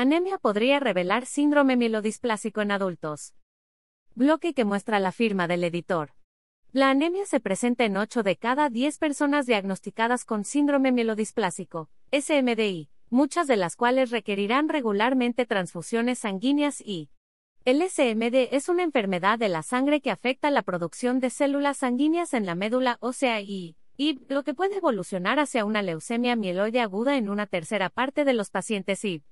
Anemia podría revelar síndrome mielodisplásico en adultos. Bloque que muestra la firma del editor. La anemia se presenta en 8 de cada 10 personas diagnosticadas con síndrome mielodisplásico, SMDI, muchas de las cuales requerirán regularmente transfusiones sanguíneas y el SMD es una enfermedad de la sangre que afecta la producción de células sanguíneas en la médula ósea y, lo que puede evolucionar hacia una leucemia mieloide aguda en una tercera parte de los pacientes y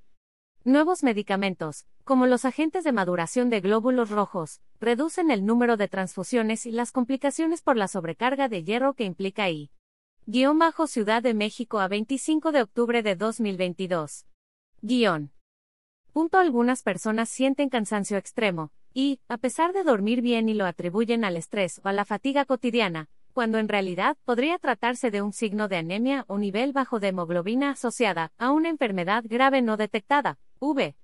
Nuevos medicamentos, como los agentes de maduración de glóbulos rojos, reducen el número de transfusiones y las complicaciones por la sobrecarga de hierro que implica I. Guión bajo Ciudad de México a 25 de octubre de 2022. Guión. Punto algunas personas sienten cansancio extremo, y, a pesar de dormir bien y lo atribuyen al estrés o a la fatiga cotidiana, cuando en realidad podría tratarse de un signo de anemia o nivel bajo de hemoglobina asociada a una enfermedad grave no detectada, V.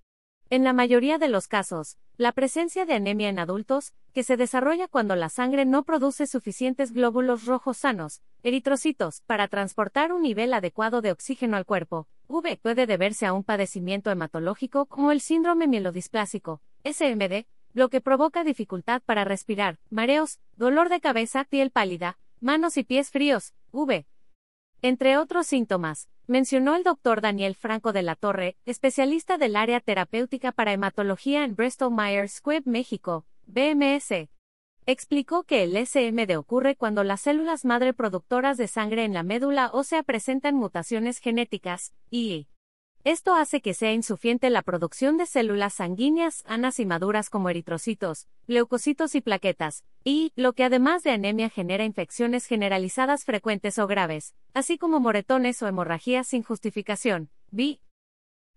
En la mayoría de los casos, la presencia de anemia en adultos, que se desarrolla cuando la sangre no produce suficientes glóbulos rojos sanos, eritrocitos, para transportar un nivel adecuado de oxígeno al cuerpo, V puede deberse a un padecimiento hematológico como el síndrome mielodisplásico, SMD, lo que provoca dificultad para respirar, mareos, dolor de cabeza, piel pálida, manos y pies fríos, V. Entre otros síntomas, mencionó el doctor Daniel Franco de la Torre, especialista del área terapéutica para hematología en Bristol Myers Squibb, México, BMS. Explicó que el SMD ocurre cuando las células madre productoras de sangre en la médula ósea presentan mutaciones genéticas, y esto hace que sea insuficiente la producción de células sanguíneas sanas y maduras como eritrocitos, leucocitos y plaquetas, y, lo que además de anemia genera infecciones generalizadas frecuentes o graves, así como moretones o hemorragias sin justificación. B.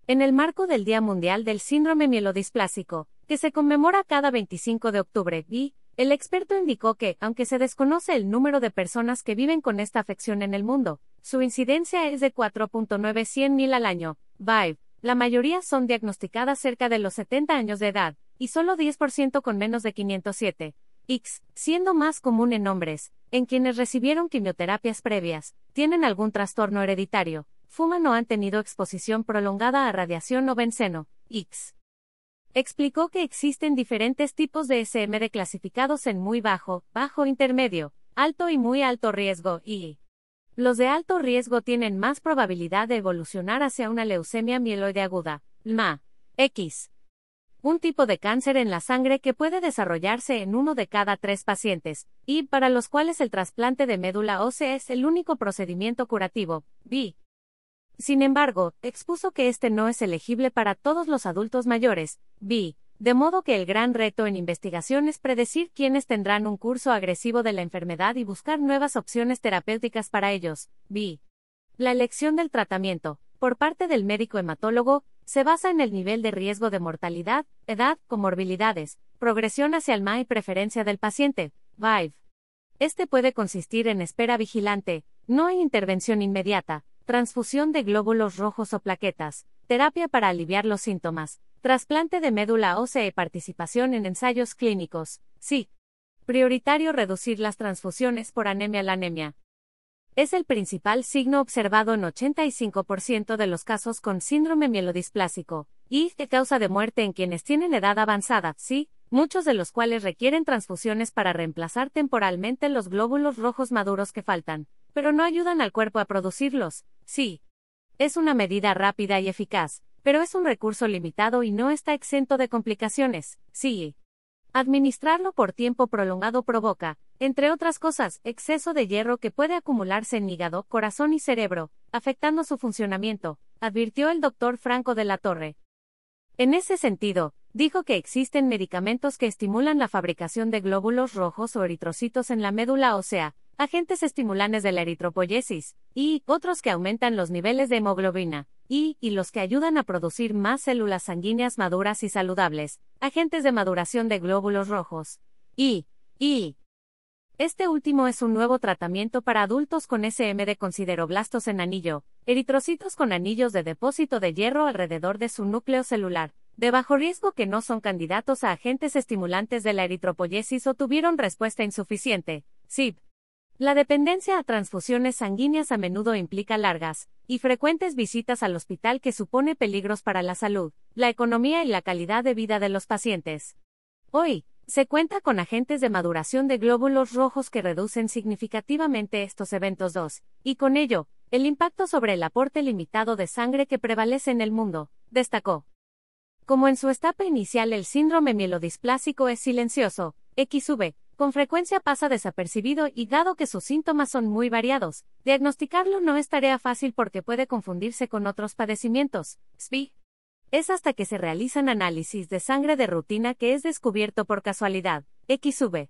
En el marco del Día Mundial del Síndrome Mielodisplásico, que se conmemora cada 25 de octubre, B, el experto indicó que, aunque se desconoce el número de personas que viven con esta afección en el mundo, su incidencia es de 4.900.000 al año. Vive. La mayoría son diagnosticadas cerca de los 70 años de edad, y solo 10% con menos de 507. X, siendo más común en hombres, en quienes recibieron quimioterapias previas, tienen algún trastorno hereditario, fuman o han tenido exposición prolongada a radiación o benceno. X. Explicó que existen diferentes tipos de SMD clasificados en muy bajo, bajo intermedio, alto y muy alto riesgo, y los de alto riesgo tienen más probabilidad de evolucionar hacia una leucemia mieloide aguda, LMA, X. Un tipo de cáncer en la sangre que puede desarrollarse en uno de cada tres pacientes, y para los cuales el trasplante de médula ósea es el único procedimiento curativo, B. Sin embargo, expuso que este no es elegible para todos los adultos mayores, B. De modo que el gran reto en investigación es predecir quiénes tendrán un curso agresivo de la enfermedad y buscar nuevas opciones terapéuticas para ellos. B. La elección del tratamiento, por parte del médico hematólogo, se basa en el nivel de riesgo de mortalidad, edad, comorbilidades, progresión hacia el MA y preferencia del paciente. VIVE. Este puede consistir en espera vigilante, no hay intervención inmediata, transfusión de glóbulos rojos o plaquetas, terapia para aliviar los síntomas, trasplante de médula ósea y participación en ensayos clínicos. Sí. Prioritario reducir las transfusiones por anemia. La anemia es el principal signo observado en 85% de los casos con síndrome mielodisplásico, y que causa de muerte en quienes tienen edad avanzada, sí, muchos de los cuales requieren transfusiones para reemplazar temporalmente los glóbulos rojos maduros que faltan, pero no ayudan al cuerpo a producirlos, sí. Es una medida rápida y eficaz, pero es un recurso limitado y no está exento de complicaciones, sí. Administrarlo por tiempo prolongado provoca, entre otras cosas, exceso de hierro que puede acumularse en hígado, corazón y cerebro, afectando su funcionamiento, advirtió el doctor Franco de la Torre. En ese sentido, dijo que existen medicamentos que estimulan la fabricación de glóbulos rojos o eritrocitos en la médula ósea, agentes estimulantes de la eritropoyesis, y otros que aumentan los niveles de hemoglobina, y, y los que ayudan a producir más células sanguíneas maduras y saludables, agentes de maduración de glóbulos rojos. Y, y. Este último es un nuevo tratamiento para adultos con SM de consideroblastos en anillo, eritrocitos con anillos de depósito de hierro alrededor de su núcleo celular, de bajo riesgo que no son candidatos a agentes estimulantes de la eritropoyesis o tuvieron respuesta insuficiente. SIB. La dependencia a transfusiones sanguíneas a menudo implica largas y frecuentes visitas al hospital que supone peligros para la salud, la economía y la calidad de vida de los pacientes. Hoy, se cuenta con agentes de maduración de glóbulos rojos que reducen significativamente estos eventos 2, y con ello, el impacto sobre el aporte limitado de sangre que prevalece en el mundo, destacó. Como en su etapa inicial el síndrome mielodisplásico es silencioso, XV, con frecuencia pasa desapercibido y dado que sus síntomas son muy variados, diagnosticarlo no es tarea fácil porque puede confundirse con otros padecimientos. SPI. Es hasta que se realizan análisis de sangre de rutina que es descubierto por casualidad. XV.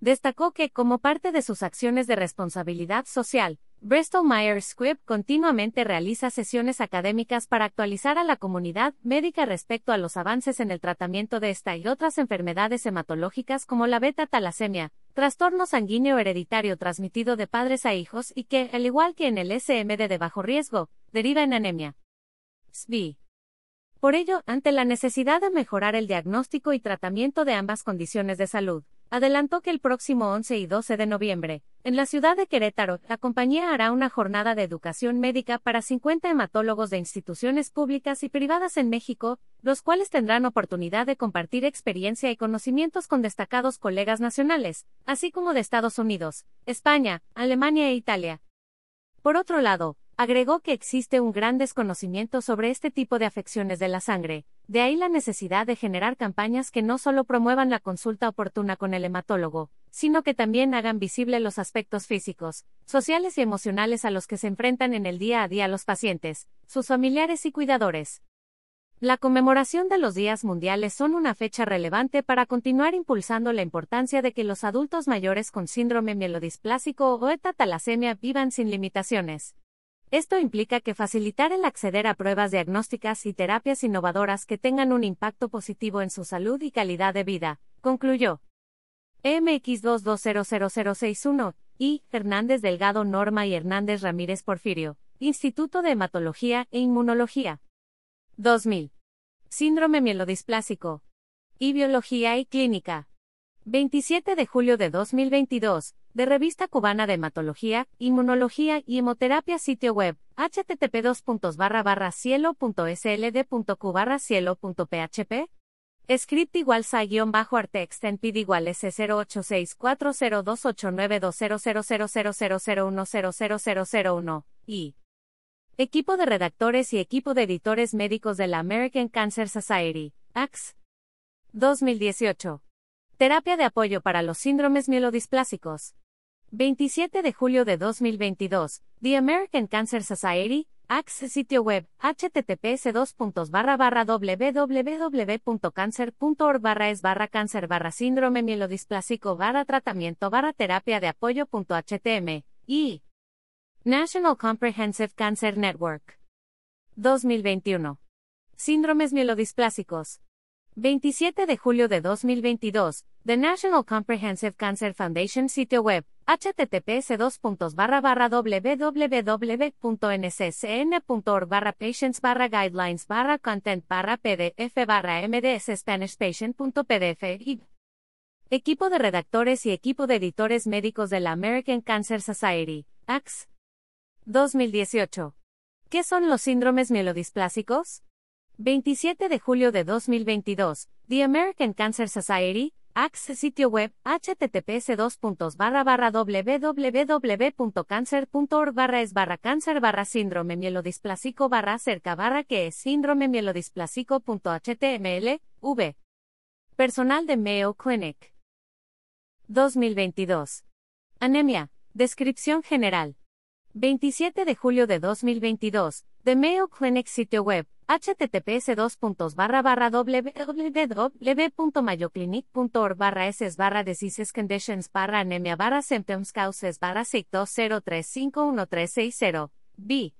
Destacó que, como parte de sus acciones de responsabilidad social, Bristol Myers Squibb continuamente realiza sesiones académicas para actualizar a la comunidad médica respecto a los avances en el tratamiento de esta y otras enfermedades hematológicas como la beta-talasemia, trastorno sanguíneo hereditario transmitido de padres a hijos y que, al igual que en el SMD de bajo riesgo, deriva en anemia. SBI. Por ello, ante la necesidad de mejorar el diagnóstico y tratamiento de ambas condiciones de salud, adelantó que el próximo 11 y 12 de noviembre, en la ciudad de Querétaro, la compañía hará una jornada de educación médica para 50 hematólogos de instituciones públicas y privadas en México, los cuales tendrán oportunidad de compartir experiencia y conocimientos con destacados colegas nacionales, así como de Estados Unidos, España, Alemania e Italia. Por otro lado, Agregó que existe un gran desconocimiento sobre este tipo de afecciones de la sangre, de ahí la necesidad de generar campañas que no solo promuevan la consulta oportuna con el hematólogo, sino que también hagan visible los aspectos físicos, sociales y emocionales a los que se enfrentan en el día a día los pacientes, sus familiares y cuidadores. La conmemoración de los días mundiales son una fecha relevante para continuar impulsando la importancia de que los adultos mayores con síndrome mielodisplásico o eta-talasemia vivan sin limitaciones. Esto implica que facilitar el acceder a pruebas diagnósticas y terapias innovadoras que tengan un impacto positivo en su salud y calidad de vida, concluyó. MX220061, y Hernández Delgado Norma y Hernández Ramírez Porfirio, Instituto de Hematología e Inmunología. 2000. Síndrome mielodisplásico. Y Biología y Clínica. 27 de julio de 2022, de Revista Cubana de Hematología, Inmunología y Hemoterapia sitio web, http cielo.sld.cu cielo.php. Script igual bajo artext en pid igual S086402892000000001000001 y Equipo de redactores y equipo de editores médicos de la American Cancer Society, AX. 2018. Terapia de apoyo para los síndromes mielodisplásicos. 27 de julio de 2022, The American Cancer Society, AXE sitio web, https www.cancer.org es barra cáncer barra síndrome mielodisplásico barra tratamiento barra terapia de apoyo.htm, y National Comprehensive Cancer Network. 2021. Síndromes mielodisplásicos. 27 de julio de 2022, The National Comprehensive Cancer Foundation sitio web, https barra patients guidelines content pdf mds spanish patient.pdf Equipo de redactores y equipo de editores médicos de la American Cancer Society, AX. 2018. ¿Qué son los síndromes mielodisplásicos? 27 de julio de 2022, The American Cancer Society, AXE sitio web, https www.cancer.org barra es barra cáncer barra síndrome mielodisplásico barra cerca barra que es síndrome mielodisplásico.html, v. Personal de Mayo Clinic. 2022. Anemia. Descripción general. 27 de julio de 2022, The Mayo Clinic sitio web, https www.mayoclinic.org barra s barra diseases conditions barra anemia barra symptoms causes barra sic 203511360 b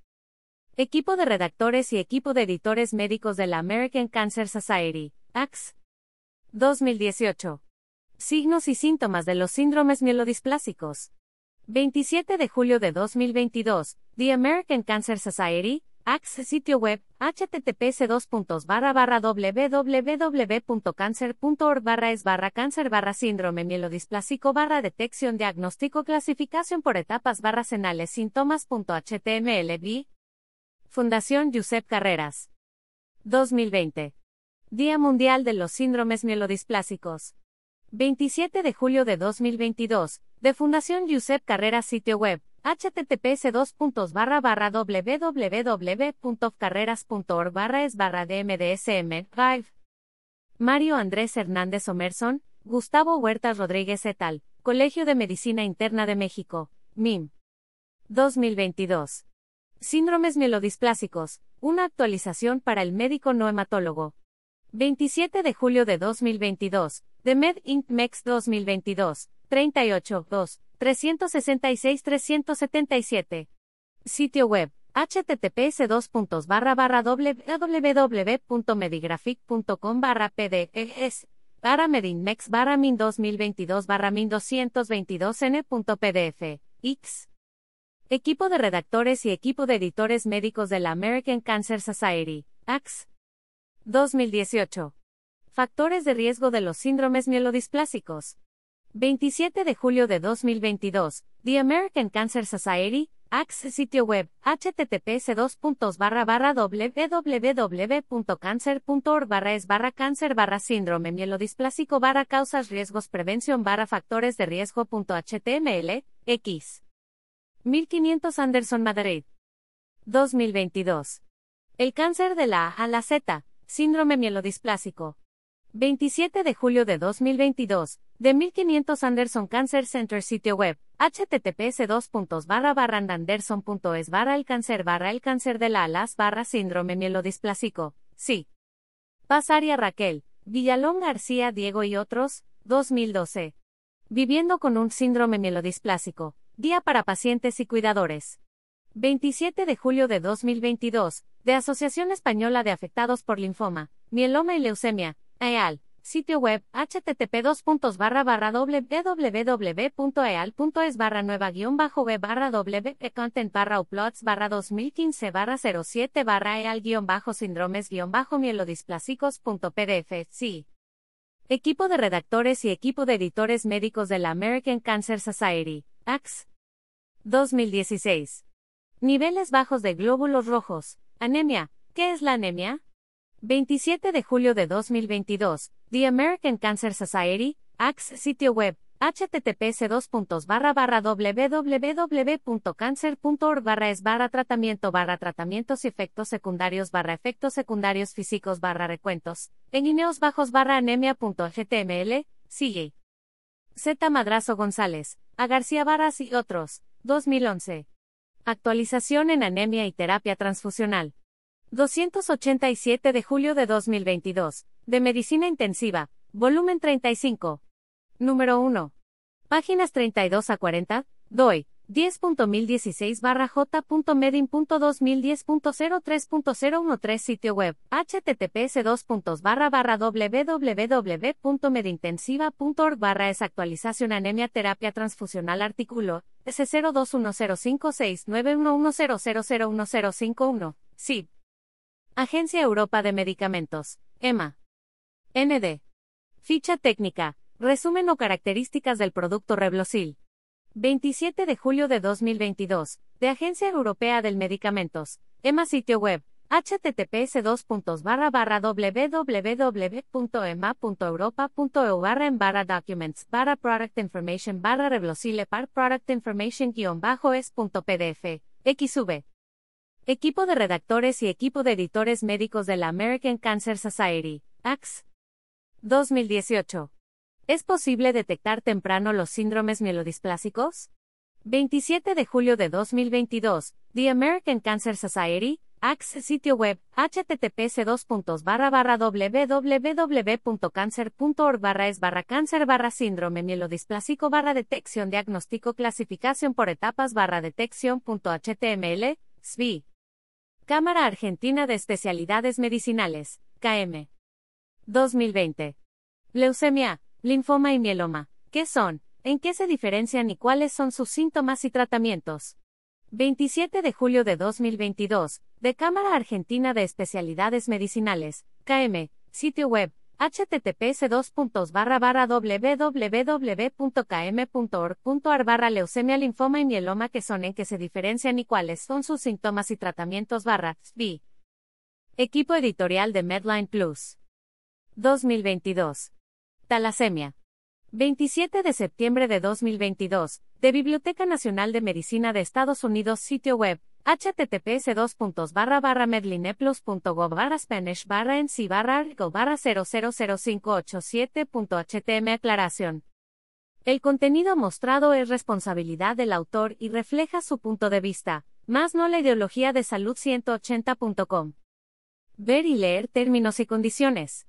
Equipo de redactores y equipo de editores médicos de la American Cancer Society, ACS. 2018. Signos y síntomas de los síndromes mielodisplásicos. 27 de julio de 2022, The American Cancer Society, ACS sitio web, https www.cancer.org barra es barra cáncer barra síndrome mielodisplásico barra detección diagnóstico clasificación por etapas barra senales síntomas.html Fundación Josep Carreras. 2020. Día Mundial de los Síndromes Mielodisplásicos. 27 de julio de 2022, de Fundación Josep Carreras sitio web, https www.carreras.org barra es barra dmdsm, drive. Mario Andrés Hernández Omerson, Gustavo Huertas Rodríguez et al., Colegio de Medicina Interna de México, MIM. 2022. Síndromes mielodisplásicos, una actualización para el médico no hematólogo. 27 de julio de 2022, de Med Inc. MEX 2022, 38, 2, 366-377. Sitio web, https www.medigraphic.com barra pds, barra medinmex barra min 2022 barra min 222 n.pdf, x. Equipo de redactores y equipo de editores médicos de la American Cancer Society, ACS. 2018. Factores de riesgo de los síndromes mielodisplásicos. 27 de julio de 2022, The American Cancer Society, ACS sitio web, https www.cancer.org barra es barra cáncer barra síndrome mielodisplásico barra causas riesgos prevención barra factores de riesgo.html, x. 1500 Anderson Madrid. 2022. El cáncer de la A a la Z, síndrome mielodisplásico. 27 de julio de 2022, de 1500 Anderson Cancer Center sitio web, https barra barra anderson.es barra el cáncer barra el cáncer de la alas barra síndrome mielodisplásico, sí. Pasaria Raquel, Villalón García Diego y otros, 2012. Viviendo con un síndrome mielodisplásico, Día para pacientes y cuidadores. 27 de julio de 2022, de Asociación Española de Afectados por Linfoma, Mieloma y Leucemia, EAL. Sitio web, http www.eal.es barra nueva guion bajo web barra w content barra uploads barra 2015 barra 07 barra eal guion bajo síndromes guion bajo mielodisplásicos.pdf, sí. Equipo de redactores y equipo de editores médicos de la American Cancer Society, ACS. 2016. Niveles bajos de glóbulos rojos. Anemia. ¿Qué es la anemia? 27 de julio de 2022. The American Cancer Society, ACS sitio web, https www.cancer.org barra es barra tratamiento barra tratamientos y efectos secundarios barra efectos secundarios físicos barra recuentos, en guineos bajos barra anemia.html, sigue. Z. Madrazo González, A. García Barras y otros, 2011. Actualización en anemia y terapia transfusional. 287 de julio de 2022, de Medicina Intensiva, volumen 35. Número 1. Páginas 32 a 40, DOI, 10.1016 barra j.medin.2010.03.013 sitio web, https 2 barra barra www.medintensiva.org barra es actualización anemia terapia transfusional artículo, S021056911001051, SID. Agencia Europa de Medicamentos, EMA. ND. Ficha técnica, resumen o características del producto Reblosil. 27 de julio de 2022, de Agencia Europea del Medicamentos, EMA sitio web, https www.ema.europa.eu barra en barra documents barra product information barra reblosile par product information guion xv. Equipo de redactores y equipo de editores médicos de la American Cancer Society, ACS. 2018. ¿Es posible detectar temprano los síndromes mielodisplásicos? 27 de julio de 2022, The American Cancer Society, ACS sitio web, https www.cancer.org barra es barra cáncer barra síndrome mielodisplásico barra detección diagnóstico clasificación por etapas barra detección.html, SVI. Cámara Argentina de Especialidades Medicinales, KM. 2020. Leucemia, linfoma y mieloma. ¿Qué son? ¿En qué se diferencian y cuáles son sus síntomas y tratamientos? 27 de julio de 2022, de Cámara Argentina de Especialidades Medicinales, KM, sitio web, https www.km.org.ar barra leucemia linfoma y mieloma que son en que se diferencian y cuáles son sus síntomas y tratamientos barra B. Equipo editorial de Medline Plus. 2022. Talasemia. 27 de septiembre de 2022, de Biblioteca Nacional de Medicina de Estados Unidos, sitio web, https medlineplus.gov barra spanish barra en si barra article barra 000587.htm aclaración. El contenido mostrado es responsabilidad del autor y refleja su punto de vista, más no la ideología de salud 180.com. Ver y leer términos y condiciones.